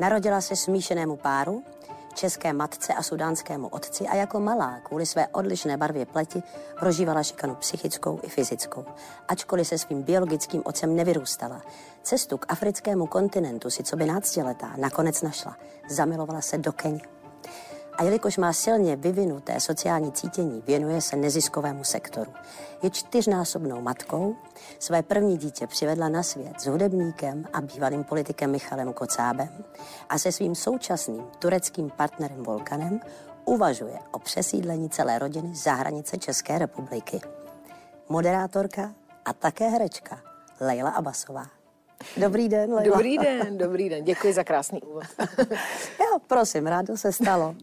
Narodila se smíšenému páru, české matce a sudánskému otci a jako malá kvůli své odlišné barvě pleti prožívala šikanu psychickou i fyzickou. Ačkoliv se svým biologickým otcem nevyrůstala, cestu k africkému kontinentu si co by náctiletá nakonec našla. Zamilovala se do Keni. A jelikož má silně vyvinuté sociální cítění, věnuje se neziskovému sektoru. Je čtyřnásobnou matkou, své první dítě přivedla na svět s hudebníkem a bývalým politikem Michalem Kocábem a se svým současným tureckým partnerem Volkanem uvažuje o přesídlení celé rodiny za hranice České republiky. Moderátorka a také herečka Leila Abasová. Dobrý den, Leila. Dobrý den, dobrý den. Děkuji za krásný úvod. jo, prosím, rádo se stalo.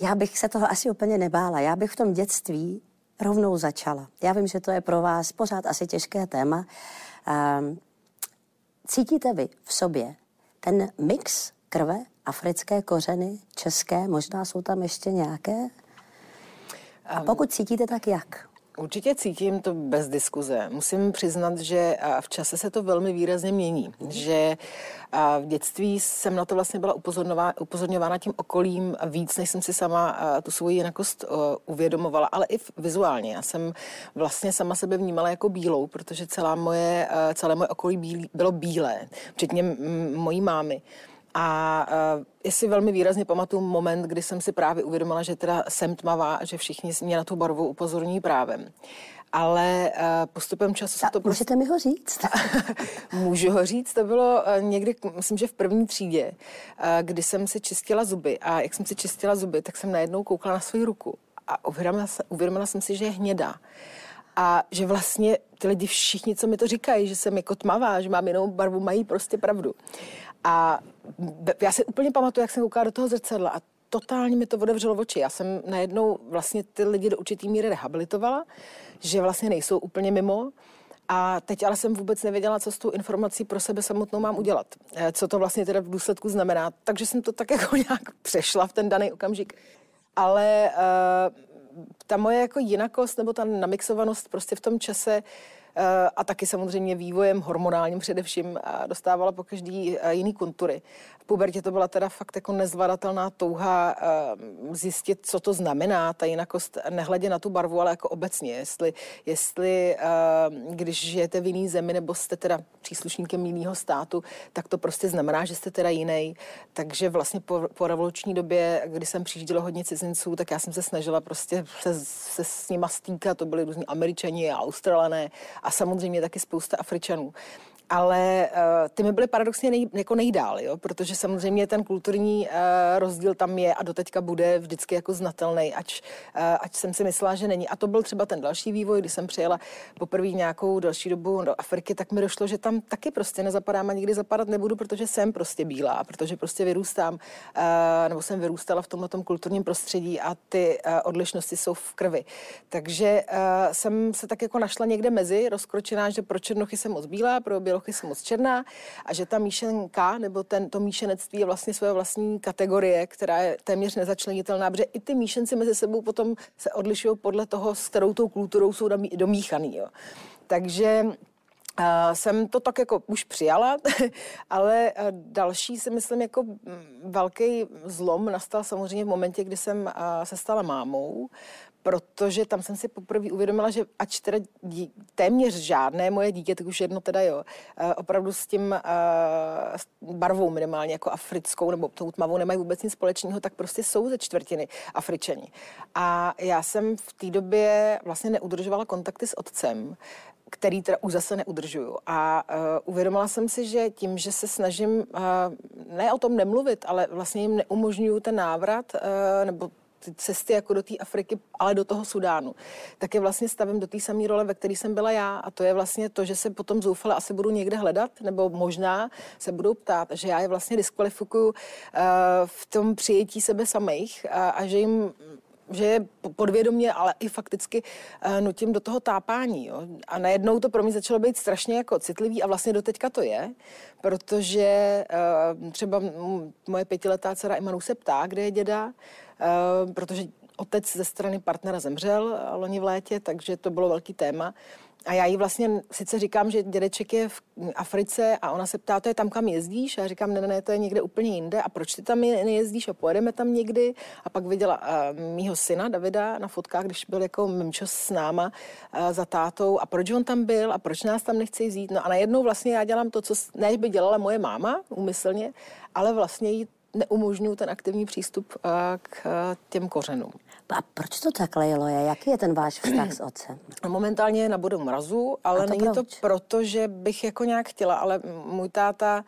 Já bych se toho asi úplně nebála. Já bych v tom dětství rovnou začala. Já vím, že to je pro vás pořád asi těžké téma. Um, cítíte vy v sobě ten mix krve, africké kořeny, české, možná jsou tam ještě nějaké? A pokud cítíte, tak jak? Určitě cítím to bez diskuze. Musím přiznat, že v čase se to velmi výrazně mění. Mm. Že v dětství jsem na to vlastně byla upozorňována tím okolím víc, než jsem si sama tu svoji jinakost uvědomovala, ale i vizuálně. Já jsem vlastně sama sebe vnímala jako bílou, protože celá moje, celé moje okolí bylo bílé, včetně mojí mámy. A uh, já si velmi výrazně pamatuju moment, kdy jsem si právě uvědomila, že teda jsem tmavá a že všichni mě na tu barvu upozorní právem. Ale uh, postupem času se to... Můžete prostě... mi ho říct? Můžu ho říct, to bylo uh, někdy, myslím, že v první třídě, uh, kdy jsem si čistila zuby a jak jsem si čistila zuby, tak jsem najednou koukala na svou ruku a uvědomila, uvědomila jsem si, že je hnědá. A že vlastně ty lidi všichni, co mi to říkají, že jsem jako tmavá, že mám jinou barvu, mají prostě pravdu. A já si úplně pamatuju, jak jsem koukala do toho zrcadla a totálně mi to otevřelo oči. Já jsem najednou vlastně ty lidi do určitý míry rehabilitovala, že vlastně nejsou úplně mimo. A teď ale jsem vůbec nevěděla, co s tou informací pro sebe samotnou mám udělat. Eh, co to vlastně teda v důsledku znamená. Takže jsem to tak jako nějak přešla v ten daný okamžik. Ale uh, ta moje jako jinakost nebo ta namixovanost prostě v tom čase Eh, a taky samozřejmě vývojem hormonálním především dostávala po každý eh, jiný kontury. V pubertě to byla teda fakt jako nezvladatelná touha eh, zjistit, co to znamená, ta jinakost, nehledě na tu barvu, ale jako obecně, jestli, jestli když žijete v jiný zemi nebo jste teda příslušníkem jiného státu, tak to prostě znamená, že jste teda jiný. Takže vlastně po, po revoluční době, kdy jsem přijížděla hodně cizinců, tak já jsem se snažila prostě se, se s nima stýkat, to byly různí američani a australané samozřejmě taky spousta Afričanů ale uh, ty mi byly paradoxně nej, jako nejdál, jo? protože samozřejmě ten kulturní uh, rozdíl tam je a doteďka bude vždycky jako znatelný, ať, uh, ať jsem si myslela, že není. A to byl třeba ten další vývoj, když jsem přijela poprvé nějakou další dobu do Afriky, tak mi došlo, že tam taky prostě nezapadám a nikdy zapadat nebudu, protože jsem prostě bílá, protože prostě vyrůstám, uh, nebo jsem vyrůstala v tomhle kulturním prostředí a ty uh, odlišnosti jsou v krvi. Takže uh, jsem se tak jako našla někde mezi, rozkročená, že pro černochy jsem moc bílá, pro plochy jsou moc černá a že ta míšenka nebo ten, to míšenectví je vlastně svoje vlastní kategorie, která je téměř nezačlenitelná, protože i ty míšenci mezi sebou potom se odlišují podle toho, s kterou tou kulturou jsou domíchaný. Jo. Takže Jsem to tak jako už přijala, ale další si myslím jako velký zlom nastal samozřejmě v momentě, kdy jsem se stala mámou, protože tam jsem si poprvé uvědomila, že ač teda dí, téměř žádné moje dítě, tak už jedno teda jo, opravdu s tím uh, barvou minimálně jako africkou nebo tou tmavou nemají vůbec nic společného, tak prostě jsou ze čtvrtiny Afričani. A já jsem v té době vlastně neudržovala kontakty s otcem, který teda už zase neudržuju. A uh, uvědomila jsem si, že tím, že se snažím uh, ne o tom nemluvit, ale vlastně jim neumožňuju ten návrat, uh, nebo ty cesty jako do té Afriky, ale do toho Sudánu, tak je vlastně stavím do té samé role, ve které jsem byla já. A to je vlastně to, že se potom zoufale asi budu někde hledat, nebo možná se budou ptát, že já je vlastně diskvalifikuju uh, v tom přijetí sebe samých a, a že jim že je podvědomě, ale i fakticky uh, nutím do toho tápání. Jo. A najednou to pro mě začalo být strašně jako citlivý a vlastně do teďka to je, protože uh, třeba moje pětiletá dcera Imanu se ptá, kde je děda, uh, protože otec ze strany partnera zemřel loni v létě, takže to bylo velký téma. A já jí vlastně sice říkám, že dědeček je v Africe a ona se ptá, to je tam, kam jezdíš? A já říkám, ne, ne, to je někde úplně jinde. A proč ty tam nejezdíš a pojedeme tam někdy? A pak viděla uh, mýho syna Davida na fotkách, když byl jako mimčo s náma uh, za tátou. A proč on tam byl a proč nás tam nechce jít? No a najednou vlastně já dělám to, co ne by dělala moje máma úmyslně, ale vlastně jí neumožňuju ten aktivní přístup uh, k uh, těm kořenům. A proč to takhle jelo? Jaký je ten váš vztah s otcem? Momentálně je na bodu mrazu, ale to není proč? to proto, že bych jako nějak chtěla, ale můj táta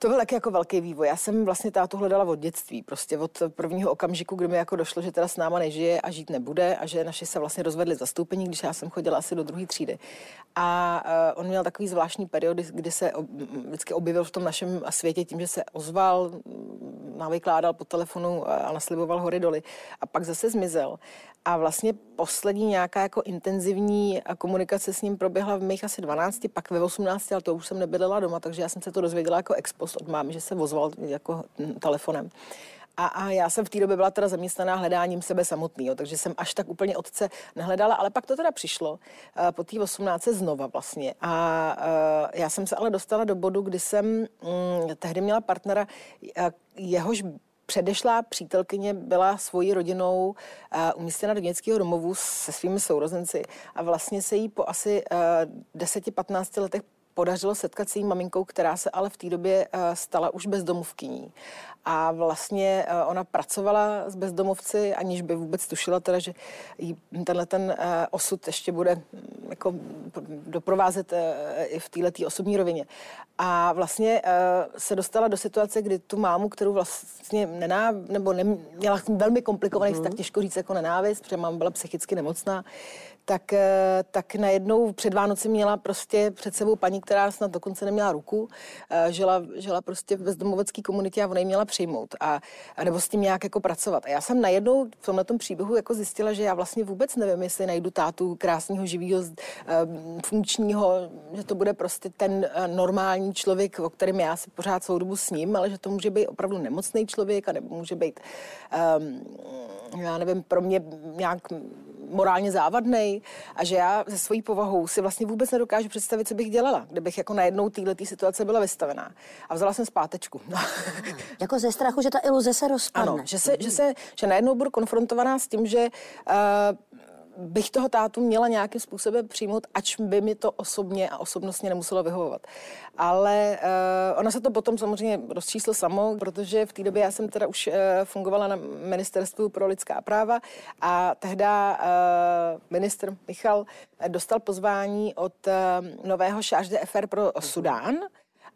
to byl taky jako velký vývoj. Já jsem vlastně tátu hledala od dětství, prostě od prvního okamžiku, kdy mi jako došlo, že teda s náma nežije a žít nebude a že naši se vlastně rozvedli zastoupení, když já jsem chodila asi do druhé třídy. A uh, on měl takový zvláštní periody, kdy se vždycky objevil v tom našem světě tím, že se ozval, nám vykládal po telefonu a nasliboval hory doly a pak zase zmizel. A vlastně poslední nějaká jako intenzivní komunikace s ním proběhla v mých asi 12, pak ve 18, ale to už jsem nebydlela doma, takže já jsem se to dozvěděla jako ex post od mámy, že se ozval jako telefonem. A, a já jsem v té době byla teda zaměstnaná hledáním sebe samotného, takže jsem až tak úplně otce nehledala, ale pak to teda přišlo uh, po té 18 znova vlastně. A uh, já jsem se ale dostala do bodu, kdy jsem um, tehdy měla partnera, uh, jehož předešlá přítelkyně byla svojí rodinou uh, umístěna do dětského domovu se svými sourozenci a vlastně se jí po asi uh, 10-15 letech podařilo setkat s její maminkou, která se ale v té době uh, stala už bezdomovkyní. A vlastně uh, ona pracovala s bezdomovci, aniž by vůbec tušila teda, že jí tenhle ten uh, osud ještě bude mm, jako doprovázet uh, i v této osobní rovině. A vlastně se dostala do situace, kdy tu mámu, kterou vlastně nenáv, nebo ne, měla velmi komplikovaný mm. tak těžko říct jako nenávist, protože máma byla psychicky nemocná, tak, eh, tak najednou před Vánoci měla prostě před sebou paní, která snad dokonce neměla ruku, eh, žila, žila prostě v bezdomovecké komunitě a ona ji měla přijmout a, a nebo s tím nějak jako pracovat. A já jsem najednou v tomhle příběhu jako zjistila, že já vlastně vůbec nevím, jestli najdu tátu krásného, živého, eh, funkčního, že to bude prostě ten normální člověk, o kterém já si pořád celou dobu s ním, ale že to může být opravdu nemocný člověk a nebo může být, um, já nevím, pro mě nějak morálně závadný a že já ze svojí povahou si vlastně vůbec nedokážu představit, co bych dělala, kdybych jako najednou této situace byla vystavená. A vzala jsem zpátečku. jako ze strachu, že ta iluze se rozpadne. Ano, že, se, že, se, že najednou budu konfrontovaná s tím, že uh, bych toho tátu měla nějakým způsobem přijmout, ač by mi to osobně a osobnostně nemuselo vyhovovat. Ale uh, ona se to potom samozřejmě rozčíslo samo, protože v té době já jsem teda už uh, fungovala na Ministerstvu pro lidská práva a tehdy uh, ministr Michal dostal pozvání od uh, nového charge d'affaires pro Sudán,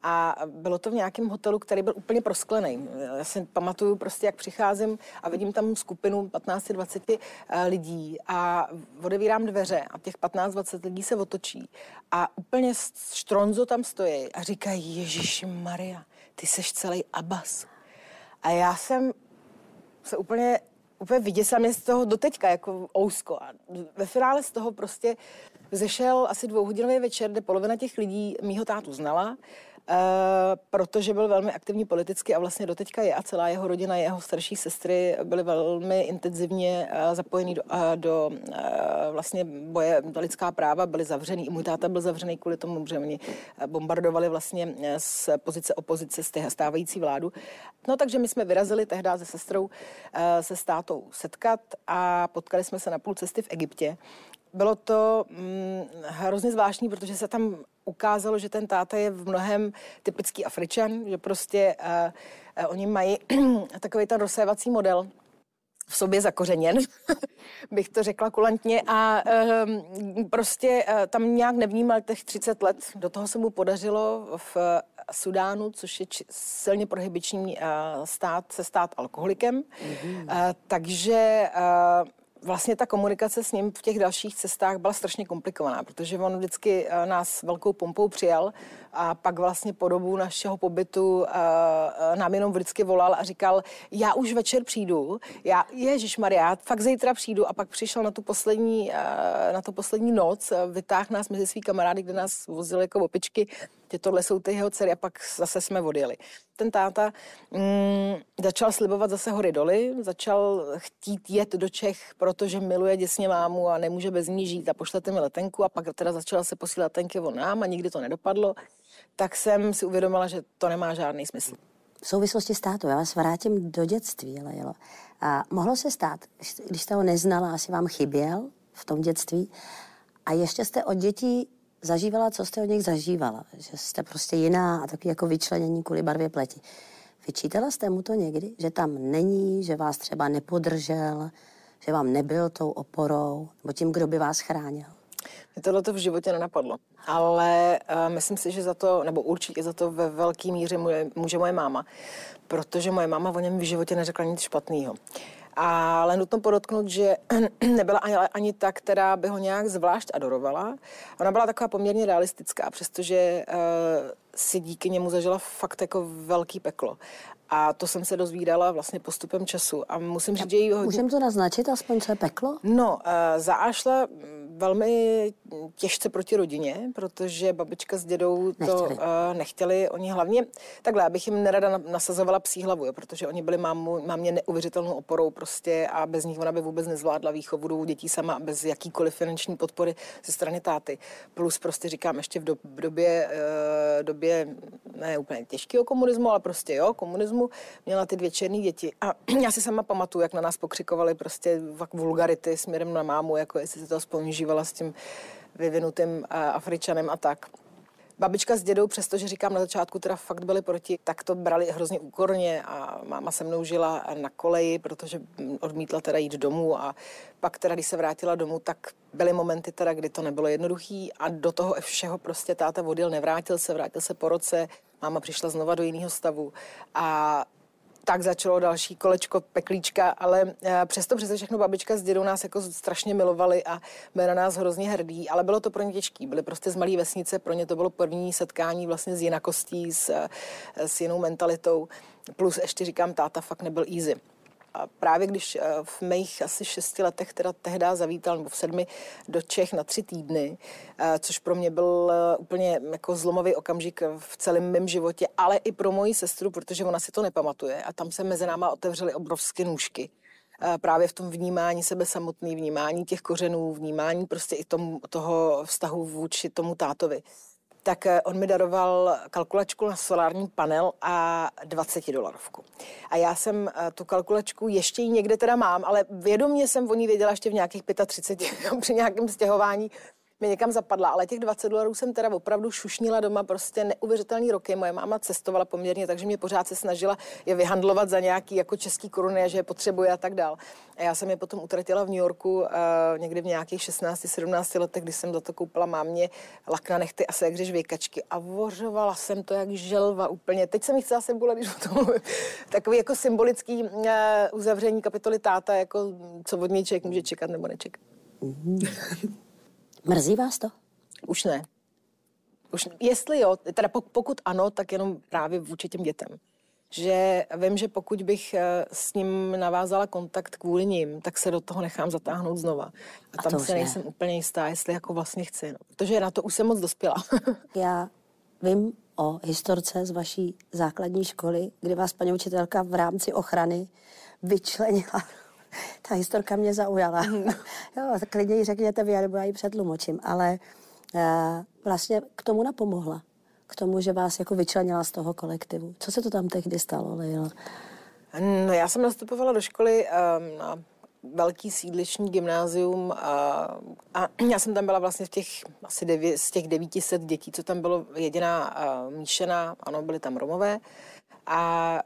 a bylo to v nějakém hotelu, který byl úplně prosklený. Já si pamatuju prostě, jak přicházím a vidím tam skupinu 15-20 eh, lidí a odevírám dveře a těch 15-20 lidí se otočí a úplně štronzo tam stojí a říkají, Ježíš Maria, ty seš celý Abbas. A já jsem se úplně úplně vyděsila mě z toho doteďka, jako ousko. A ve finále z toho prostě zešel asi dvouhodinový večer, kde polovina těch lidí mýho tátu znala Eh, protože byl velmi aktivní politicky a vlastně doteďka je a celá jeho rodina, jeho starší sestry byly velmi intenzivně uh, zapojení do, uh, do vlastně boje do lidská práva, byli zavřený. I můj táta byl zavřený kvůli tomu, že oni bombardovali vlastně z pozice opozice stávající vládu. No takže my jsme vyrazili tehdy se sestrou se státou setkat a potkali jsme se na půl cesty v Egyptě, bylo to hm, hrozně zvláštní, protože se tam ukázalo, že ten táta je v mnohem typický Afričan, že prostě uh, uh, oni mají takový ten rozsévací model, v sobě zakořeněn, bych to řekla kulantně a um, prostě uh, tam nějak nevnímal těch 30 let. Do toho se mu podařilo v Sudánu, což je či, silně prohybiční uh, stát, se stát alkoholikem. Mm-hmm. Uh, takže uh, vlastně ta komunikace s ním v těch dalších cestách byla strašně komplikovaná, protože on vždycky eh, nás velkou pompou přijal a pak vlastně po dobu našeho pobytu eh, eh, nám jenom vždycky volal a říkal, já už večer přijdu, já, Ježíš Maria, fakt zítra přijdu. A pak přišel na tu poslední, na tu poslední noc, vytáhl nás mezi svý kamarády, kde nás vozili jako opičky že tohle jsou ty jeho dcery a pak zase jsme odjeli. Ten táta mm, začal slibovat zase hory doly, začal chtít jet do Čech, protože miluje děsně mámu a nemůže bez ní žít a pošlete mi letenku a pak teda začal se posílat letenky on nám a nikdy to nedopadlo, tak jsem si uvědomila, že to nemá žádný smysl. V souvislosti s tátou, já vás vrátím do dětství, Lejlo. A mohlo se stát, když jste ho neznala, asi vám chyběl v tom dětství, a ještě jste od dětí zažívala, co jste od nich zažívala. Že jste prostě jiná a taky jako vyčlenění kvůli barvě pleti. Vyčítala jste mu to někdy, že tam není, že vás třeba nepodržel, že vám nebyl tou oporou, nebo tím, kdo by vás chránil? Mě tohle to v životě nenapadlo, ale uh, myslím si, že za to, nebo určitě za to ve velké míře může, může moje máma, protože moje máma o něm v životě neřekla nic špatného. Ale nutno podotknout, že nebyla ani, ani ta, která by ho nějak zvlášť adorovala. Ona byla taková poměrně realistická, přestože uh, si díky němu zažila fakt jako velký peklo. A to jsem se dozvídala vlastně postupem času. A musím říct, že jí hodně... Můžeme to naznačit, aspoň co je peklo? No, uh, za A šla velmi těžce proti rodině, protože babička s dědou to nechtěli. Uh, nechtěli. Oni hlavně, takhle, abych jim nerada nasazovala psí hlavu, jo, protože oni byli mámu, mámě neuvěřitelnou oporou prostě a bez nich ona by vůbec nezvládla výchovu dvou dětí sama bez jakýkoliv finanční podpory ze strany táty. Plus prostě říkám, ještě v, do, v době, uh, době ne úplně těžkého komunismu, ale prostě jo, komunismu, měla ty dvě černé děti. A já si sama pamatuju, jak na nás pokřikovali prostě vulgarity směrem na mámu, jako jestli se to aspoň žívala s tím vyvinutým Afričanem a tak. Babička s dědou, přestože říkám na začátku, teda fakt byli proti, tak to brali hrozně úkorně a máma se mnou žila na koleji, protože odmítla teda jít domů a pak teda, když se vrátila domů, tak byly momenty teda, kdy to nebylo jednoduchý a do toho všeho prostě táta vodil, nevrátil se, vrátil se po roce, máma přišla znova do jiného stavu a tak začalo další kolečko peklíčka, ale eh, přesto přesto všechno babička s dědou nás jako strašně milovali a byli na nás hrozně hrdí, ale bylo to pro ně těžké. Byli prostě z malé vesnice, pro ně to bylo první setkání vlastně s jinakostí, s, eh, s jinou mentalitou. Plus ještě říkám, táta fakt nebyl easy. A právě když eh, v mých asi šesti letech teda tehdy zavítal, nebo v sedmi, do Čech na tři týdny, eh, což pro mě byl eh, úplně jako zlomový okamžik v celém mém životě, ale i pro moji sestru, protože ona si to nepamatuje a tam se mezi náma otevřely obrovské nůžky. Právě v tom vnímání sebe samotný, vnímání těch kořenů, vnímání prostě i tom, toho vztahu vůči tomu tátovi tak eh, on mi daroval kalkulačku na solární panel a 20 dolarovku. A já jsem eh, tu kalkulačku ještě někde teda mám, ale vědomě jsem o ní věděla ještě v nějakých 35 při nějakém stěhování mi někam zapadla, ale těch 20 dolarů jsem teda opravdu šušnila doma prostě neuvěřitelný roky. Moje máma cestovala poměrně, takže mě pořád se snažila je vyhandlovat za nějaký jako český koruny, že je potřebuje a tak dál. A já jsem je potom utratila v New Yorku uh, někdy v nějakých 16-17 letech, kdy jsem za to koupila mámě lak na nechty a se jak věkačky a vořovala jsem to jak želva úplně. Teď jsem jich chtěla symbola, když o tom. Takový jako symbolický uh, uzavření kapitoly táta, jako co od něj člověk může čekat nebo nečekat. Mrzí vás to? Už ne. Už, jestli jo, teda pokud ano, tak jenom právě vůči těm dětem. Že vím, že pokud bych eh, s ním navázala kontakt kvůli ním, tak se do toho nechám zatáhnout znova. A, a tam se nejsem ne. úplně jistá, jestli jako vlastně chci. No. Protože na to už jsem moc dospěla. Já vím o historce z vaší základní školy, kdy vás paní učitelka v rámci ochrany vyčlenila ta historka mě zaujala. Mm. jo, klidně ji řekněte vy, nebo já ji předlumočím, ale uh, vlastně k tomu napomohla. K tomu, že vás jako vyčlenila z toho kolektivu. Co se to tam tehdy stalo, Lejlo? No, já jsem nastupovala do školy um, na velký sídliční gymnázium a, a já jsem tam byla vlastně v těch asi devě, z těch 900 dětí, co tam bylo jediná uh, míšená, ano, byly tam Romové a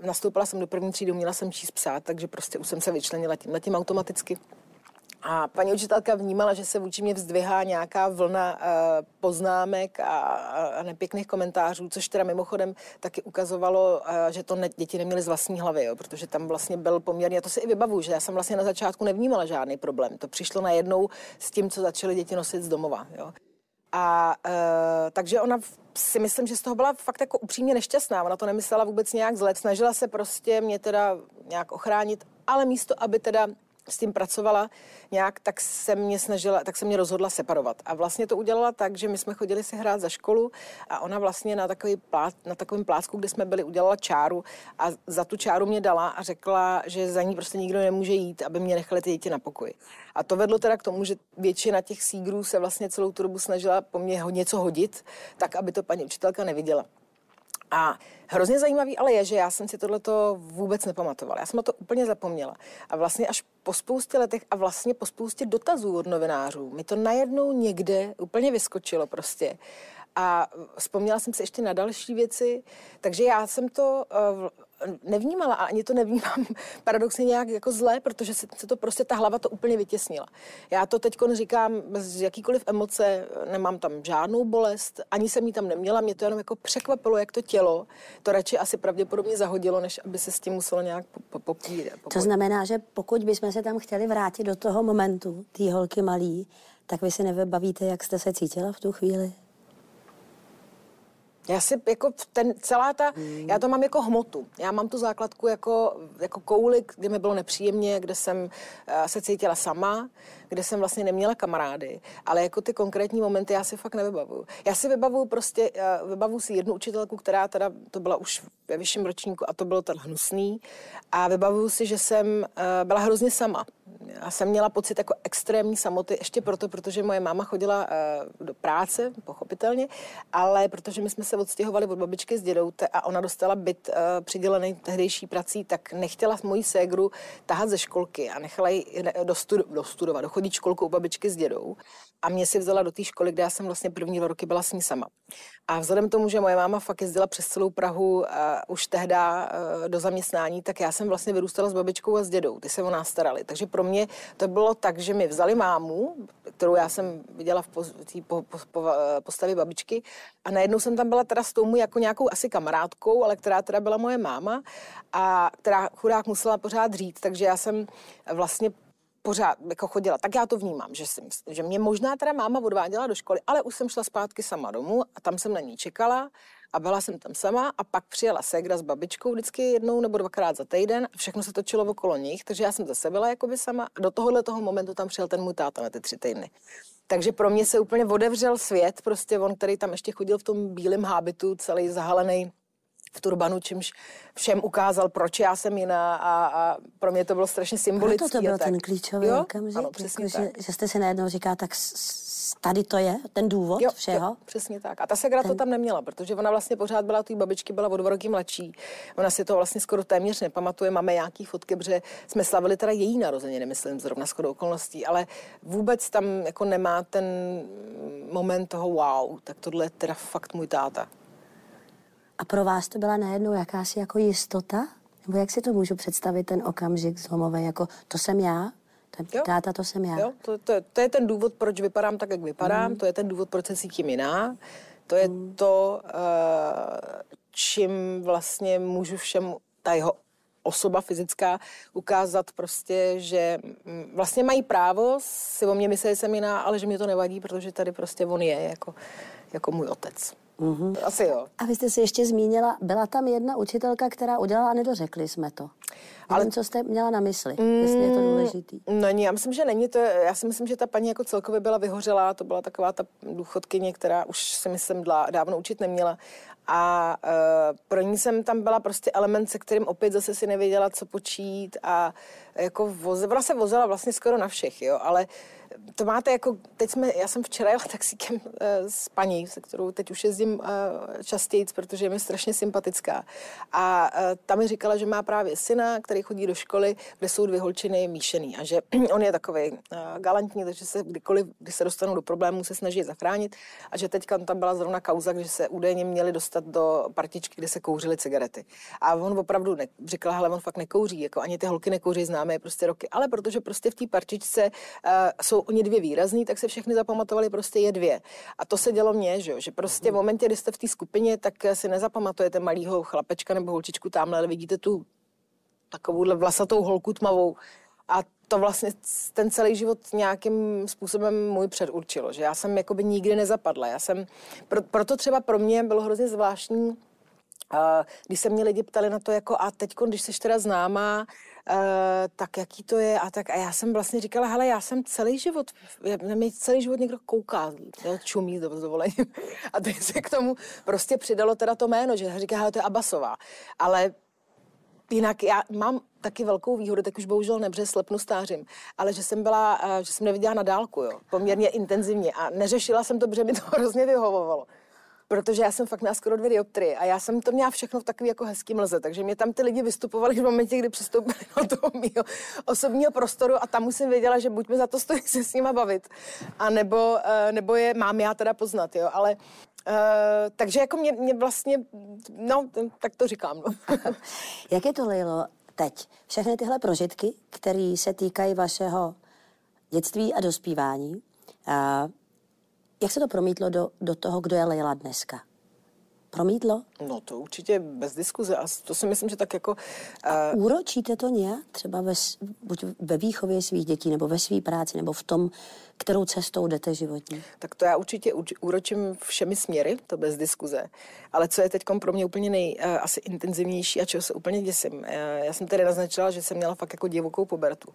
uh, nastoupila jsem do první třídy, měla jsem číst psát, takže prostě už jsem se vyčlenila tím, tím automaticky. A paní učitelka vnímala, že se vůči mě vzdvihá nějaká vlna uh, poznámek a, a nepěkných komentářů, což teda mimochodem taky ukazovalo, uh, že to ne, děti neměly z vlastní hlavy, jo, protože tam vlastně byl poměrně, to si i vybavuju, že já jsem vlastně na začátku nevnímala žádný problém. To přišlo najednou s tím, co začaly děti nosit z domova. Jo. A uh, takže ona si myslím, že z toho byla fakt jako upřímně nešťastná. Ona to nemyslela vůbec nějak zle, snažila se prostě mě teda nějak ochránit, ale místo, aby teda s tím pracovala nějak, tak se mě snažila, tak se mě rozhodla separovat. A vlastně to udělala tak, že my jsme chodili si hrát za školu a ona vlastně na, takový plát, na takovém plácku, kde jsme byli, udělala čáru a za tu čáru mě dala a řekla, že za ní prostě nikdo nemůže jít, aby mě nechali ty děti na pokoji. A to vedlo teda k tomu, že většina těch sígrů se vlastně celou tu dobu snažila po mně něco hodit, tak aby to paní učitelka neviděla. A hrozně zajímavý ale je, že já jsem si tohleto vůbec nepamatovala. Já jsem to úplně zapomněla. A vlastně až po spoustě letech a vlastně po spoustě dotazů od novinářů mi to najednou někde úplně vyskočilo prostě. A vzpomněla jsem si ještě na další věci, takže já jsem to uh, nevnímala a ani to nevnímám paradoxně nějak jako zlé, protože se, se to prostě ta hlava to úplně vytěsnila. Já to teď říkám bez jakýkoliv emoce, nemám tam žádnou bolest, ani jsem ji tam neměla, mě to jenom jako překvapilo, jak to tělo to radši asi pravděpodobně zahodilo, než aby se s tím muselo nějak popírat. To znamená, že pokud bychom se tam chtěli vrátit do toho momentu, té holky malý, tak vy si nevybavíte, jak jste se cítila v tu chvíli? Já si jako ten, celá ta, hmm. já to mám jako hmotu. Já mám tu základku jako, jako kouli, kde mi bylo nepříjemně, kde jsem uh, se cítila sama, kde jsem vlastně neměla kamarády, ale jako ty konkrétní momenty já si fakt nevybavuju. Já si vybavuju prostě, uh, vybavuju si jednu učitelku, která teda, to byla už ve vyšším ročníku a to bylo ten hnusný a vybavuju si, že jsem uh, byla hrozně sama. Já jsem měla pocit jako extrémní samoty, ještě proto, protože moje máma chodila uh, do práce, pochopitelně, ale protože my jsme se odstěhovali od babičky s dědou a ona dostala byt přidělený tehdejší prací, tak nechtěla moji ségru tahat ze školky a nechala ji dostudovat, dostudovat dochodit školku u babičky s dědou a mě si vzala do té školy, kde já jsem vlastně první roky byla s ní sama. A vzhledem k tomu, že moje máma fakt jezdila přes celou Prahu uh, už tehdy uh, do zaměstnání, tak já jsem vlastně vyrůstala s babičkou a s dědou. Ty se o nás starali. Takže pro mě to bylo tak, že mi vzali mámu, kterou já jsem viděla v té po, po, po, postavě babičky a najednou jsem tam byla teda s tomu jako nějakou asi kamarádkou, ale která teda byla moje máma a která chudák musela pořád říct, takže já jsem vlastně pořád jako chodila. Tak já to vnímám, že, jsem, že mě možná teda máma odváděla do školy, ale už jsem šla zpátky sama domů a tam jsem na ní čekala a byla jsem tam sama a pak přijela Segra s babičkou vždycky jednou nebo dvakrát za týden a všechno se točilo okolo nich, takže já jsem zase byla jakoby sama a do tohohle toho momentu tam přijel ten můj táta na ty tři týdny. Takže pro mě se úplně odevřel svět, prostě on, který tam ještě chodil v tom bílém hábitu, celý zahalený v turbanu, čímž všem ukázal, proč já jsem jiná a, a pro mě to bylo strašně symbolické. Proto to byl ten klíčový jo? okamžik, ano, přesně jako, tak. Že, že jste si najednou říká, tak tady to je, ten důvod jo, všeho? Jo, přesně tak. A ta segra ten... to tam neměla, protože ona vlastně pořád byla, té babičky byla o dva roky mladší. Ona si to vlastně skoro téměř nepamatuje. Máme nějaký fotky, protože jsme slavili teda její narozeniny, myslím, zrovna skoro okolností, ale vůbec tam jako nemá ten moment toho wow, tak tohle je teda fakt můj táta. A pro vás to byla najednou jakási jako jistota? Nebo jak si to můžu představit, ten okamžik zlomový, jako to jsem já, ten jo. táta, to jsem já. Jo, to, to, to je ten důvod, proč vypadám tak, jak vypadám, mm. to je ten důvod, proč se cítím jiná, to je mm. to, uh, čím vlastně můžu všem, ta jeho osoba fyzická ukázat prostě, že mm, vlastně mají právo si o mě myslet, že jsem jiná, ale že mě to nevadí, protože tady prostě on je jako, jako můj otec. Mm-hmm. Asi jo. A vy jste si ještě zmínila, byla tam jedna učitelka, která udělala a nedořekli jsme to. Ale Nevím, co jste měla na mysli, mm, jestli je to důležitý. Není, já myslím, že není. To, já si myslím, že ta paní jako celkově byla vyhořelá. To byla taková ta důchodkyně, která už si myslím dávno učit neměla. A uh, pro ní jsem tam byla prostě element, se kterým opět zase si nevěděla, co počít a jako voze, ona se vozila vlastně skoro na všech, jo, ale to máte jako, teď jsme, já jsem včera jela taxíkem uh, s paní, se kterou teď už jezdím uh, častěji, protože je mi strašně sympatická. A uh, ta mi říkala, že má právě syna, který chodí do školy, kde jsou dvě holčiny míšený a že on je takový uh, galantní, takže se kdykoliv, když se dostanou do problémů, se snaží zachránit a že teďka tam byla zrovna kauza, že se údajně měli dostat do partičky, kde se kouřily cigarety. A on opravdu ne, říkal, hele, on fakt nekouří, jako ani ty holky nekouří, známe je prostě roky, ale protože prostě v té partičce uh, jsou oni dvě výrazný, tak se všechny zapamatovali prostě je dvě. A to se dělo mně, že, že prostě v momentě, kdy jste v té skupině, tak si nezapamatujete malýho chlapečka nebo holčičku tamhle, ale vidíte tu takovouhle vlasatou holku tmavou. A to vlastně ten celý život nějakým způsobem můj předurčilo, že já jsem jakoby nikdy nezapadla. Já jsem, pro, proto třeba pro mě bylo hrozně zvláštní, uh, když se mě lidi ptali na to, jako a teď, když jsi teda známá, tak jaký to je a tak. A já jsem vlastně říkala, hele, já jsem celý život, na mě celý život někdo kouká, čumí s dovolením. A teď se k tomu prostě přidalo teda to jméno, že říká, hele, to je Abasová. Ale Jinak já mám taky velkou výhodu, tak už bohužel nebře slepnu stářím, ale že jsem byla, eh, že jsem neviděla na dálku, jo, poměrně intenzivně a neřešila jsem to, protože mi to hrozně vyhovovalo. Protože já jsem fakt měla skoro dvě dioptrie a já jsem to měla všechno v takový jako hezký mlze, takže mě tam ty lidi vystupovali v momentě, kdy přistoupili do toho mého osobního prostoru a tam už jsem věděla, že buď mi za to stojí se s nima bavit, a nebo, eh, nebo je mám já teda poznat, jo, ale Uh, takže jako mě, mě vlastně, no, tak to říkám. No. Jak je to, Lilo, teď? Všechny tyhle prožitky, které se týkají vašeho dětství a dospívání, uh, jak se to promítlo do, do toho, kdo je Leila dneska? Promítlo? No to určitě bez diskuze a to si myslím, že tak jako... Uh... A úročíte to nějak třeba ve, buď ve výchově svých dětí nebo ve své práci nebo v tom, kterou cestou jdete životní? Tak to já určitě úročím všemi směry, to bez diskuze. Ale co je teď pro mě úplně nej, uh, asi intenzivnější a čeho se úplně děsím. Uh, já jsem tedy naznačila, že jsem měla fakt jako divokou pobertu.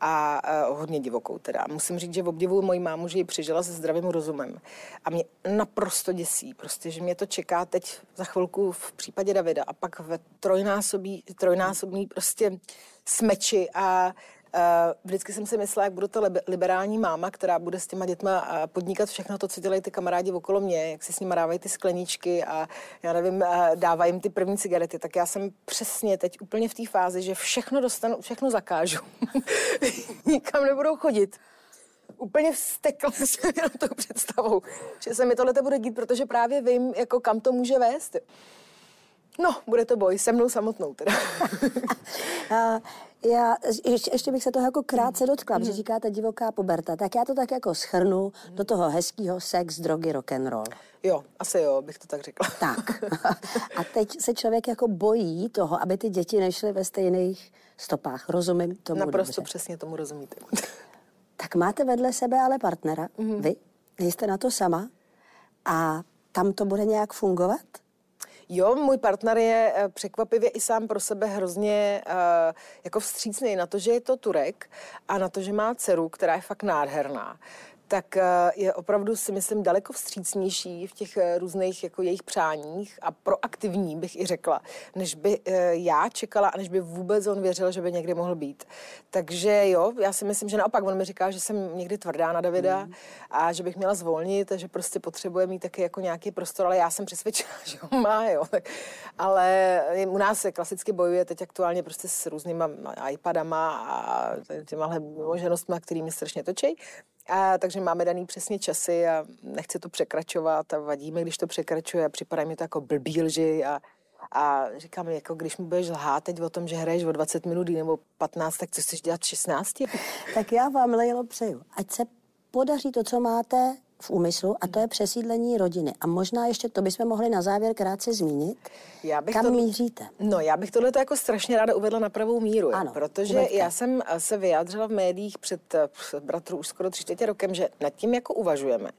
A uh, hodně divokou teda. Musím říct, že v obdivu mojí mámu, že ji přežila se zdravým rozumem. A mě naprosto děsí, prostě, že mě to čeká teď za chvilku v případě Davida a pak ve trojnásobí, trojnásobný prostě smeči a Uh, vždycky jsem si myslela, jak budu to liberální máma, která bude s těma dětma podnikat všechno to, co dělají ty kamarádi okolo mě, jak si s nimi dávají ty skleničky a já nevím, dávají jim ty první cigarety, tak já jsem přesně teď úplně v té fázi, že všechno dostanu, všechno zakážu. Nikam nebudou chodit úplně vstekla jsem jenom tou představou, že se mi tohle bude dít, protože právě vím, jako kam to může vést. No, bude to boj, se mnou samotnou teda. a já ještě, ještě bych se toho jako krátce dotkla, mm. že říkáte divoká puberta, tak já to tak jako schrnu do toho hezkého sex, drogy, rock and roll. Jo, asi jo, bych to tak řekla. Tak. A teď se člověk jako bojí toho, aby ty děti nešly ve stejných stopách. Rozumím tomu Naprosto dobře. přesně tomu rozumíte. Tak máte vedle sebe ale partnera, mm. vy, nejste na to sama a tam to bude nějak fungovat? Jo, můj partner je eh, překvapivě i sám pro sebe hrozně uh, jako vstřícný na to, že je to Turek a na to, že má dceru, která je fakt nádherná tak eh, je opravdu si myslím daleko vstřícnější v těch eh, různých jako jejich přáních a proaktivní bych i řekla, než by eh, já čekala a než by vůbec on věřil, že by někdy mohl být. Takže jo, já si myslím, že naopak on mi říká, že jsem někdy tvrdá na Davida mm. a že bych měla zvolnit a že prostě potřebuje mít taky jako nějaký prostor, ale já jsem přesvědčena, že ho má, jo. Ale u nás se klasicky bojuje teď aktuálně prostě s různýma iPadama a těma možnostmi, kterými strašně točí. A, takže máme daný přesně časy a nechci to překračovat a vadíme, když to překračuje a připadá mi to jako blbý lži a, a říkám, jako když mi budeš lhát teď o tom, že hraješ o 20 minut nebo 15, tak co chceš dělat 16? Tak já vám, Lejlo, přeju, ať se podaří to, co máte v úmyslu a to je přesídlení rodiny. A možná ještě to bychom mohli na závěr krátce zmínit. Já bych Kam to, míříte? No, já bych tohle jako strašně ráda uvedla na pravou míru, ano, protože uvedka. já jsem se vyjádřila v médiích před, před bratru už skoro tři čtvrtě rokem, že nad tím jako uvažujeme.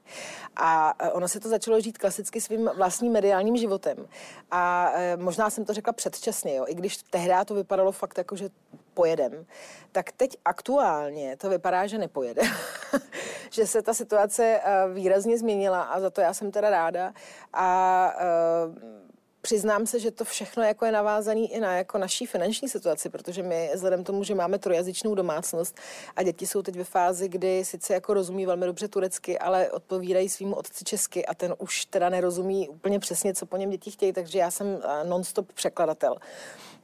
A ono se to začalo žít klasicky svým vlastním mediálním životem. A možná jsem to řekla předčasně, jo, i když tehdy to vypadalo fakt jako, že pojedem, tak teď aktuálně to vypadá, že nepojede. že se ta situace eh, výrazně změnila a za to já jsem teda ráda. A uh, Přiznám se, že to všechno jako je navázané i na jako naší finanční situaci, protože my vzhledem tomu, že máme trojazyčnou domácnost a děti jsou teď ve fázi, kdy sice jako rozumí velmi dobře turecky, ale odpovídají svým otci česky a ten už teda nerozumí úplně přesně, co po něm děti chtějí, takže já jsem eh, non-stop překladatel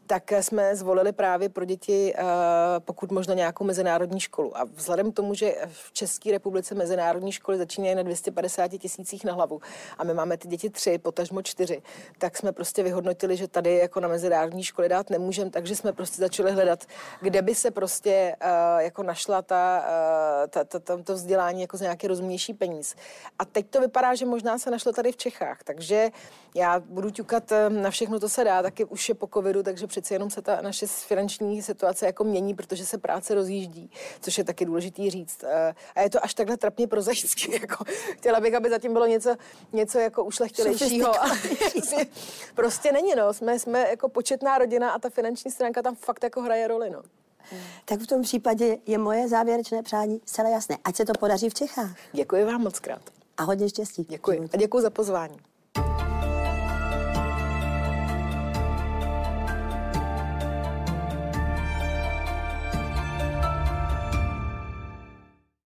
tak jsme zvolili právě pro děti eh, pokud možno nějakou mezinárodní školu. A vzhledem k tomu, že v České republice mezinárodní školy začínají na 250 tisících na hlavu a my máme ty děti tři, potažmo čtyři, tak jsme prostě vyhodnotili, že tady jako na mezinárodní školy dát nemůžeme, takže jsme prostě začali hledat, kde by se prostě uh, jako našla ta, uh, ta, ta, ta, to vzdělání jako z nějaké rozumnější peníz. A teď to vypadá, že možná se našlo tady v Čechách, takže já budu ťukat na všechno, to se dá, taky už je po covidu, takže přeci jenom se ta naše finanční situace jako mění, protože se práce rozjíždí, což je taky důležitý říct. Eh, a je to až takhle trapně prozaicky. Jako, chtěla bych, aby zatím bylo něco, něco jako ušlechtilejšího. prostě není, no. Jsme, jsme jako početná rodina a ta finanční stránka tam fakt jako hraje roli, no. hmm. tak v tom případě je moje závěrečné přání zcela jasné. Ať se to podaří v Čechách. Děkuji vám moc krát. A hodně štěstí. Děkuji. A děkuji za pozvání.